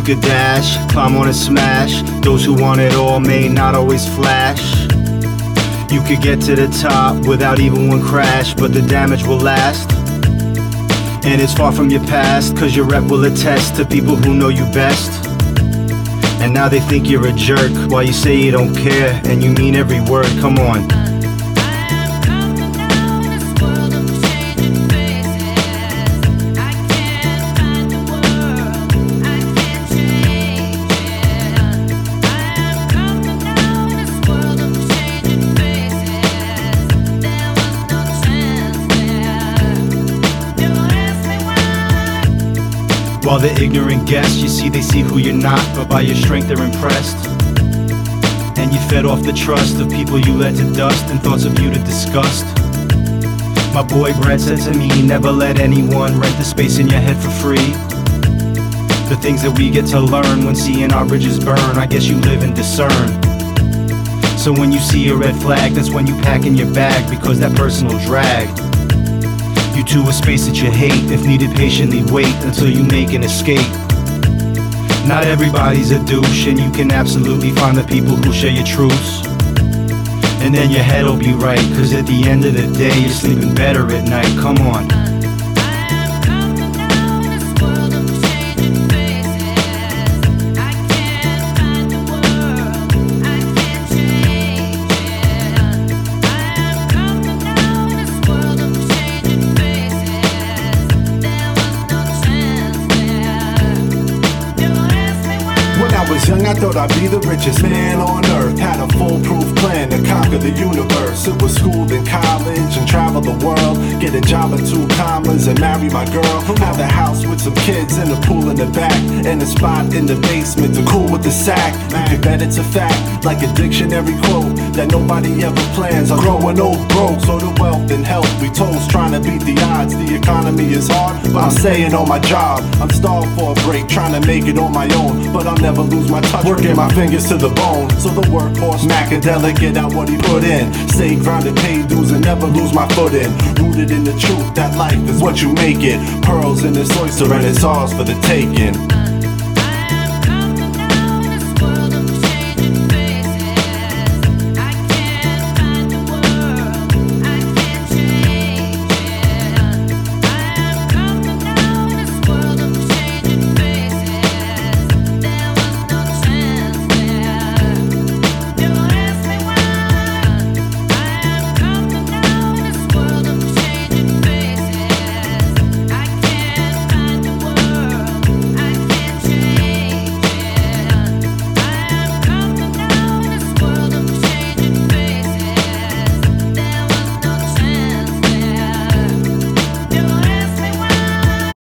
You could dash, climb on and smash. Those who want it all may not always flash. You could get to the top without even one crash, but the damage will last. And it's far from your past, cause your rep will attest to people who know you best. And now they think you're a jerk while you say you don't care and you mean every word. Come on. While the ignorant guess, you see they see who you're not, but by your strength they're impressed. And you fed off the trust of people you led to dust and thoughts of you to disgust. My boy Brad said to me, never let anyone rent the space in your head for free. The things that we get to learn when seeing our bridges burn, I guess you live and discern. So when you see a red flag, that's when you pack in your bag because that person will drag to a space that you hate. If needed, patiently wait until you make an escape. Not everybody's a douche, and you can absolutely find the people who share your truths. And then your head'll be right, cause at the end of the day, you're sleeping better at night. Come on. I thought I'd be the richest man on earth. Had a foolproof plan to conquer the universe. It was schooled in college and travel the world. Get a job at two commas and marry my girl. Have a house with some kids and a pool in the back. And a spot in the basement to cool with the sack. You bet it's a fact, like a dictionary quote, that nobody ever plans on growing old broke. So the wealth and health we toast, trying to beat the odds. The economy is hard, but I'm staying on my job. I'm starved for a break, trying to make it on my own. But I'll never lose my touch, working my fingers to the bone. So the workhorse Macadelic, get out what he put in. Stay grounded, pay dues, and never lose my footing. Rooted in the truth that life is what you make it. Pearls in this oyster, and it's ours for the taking.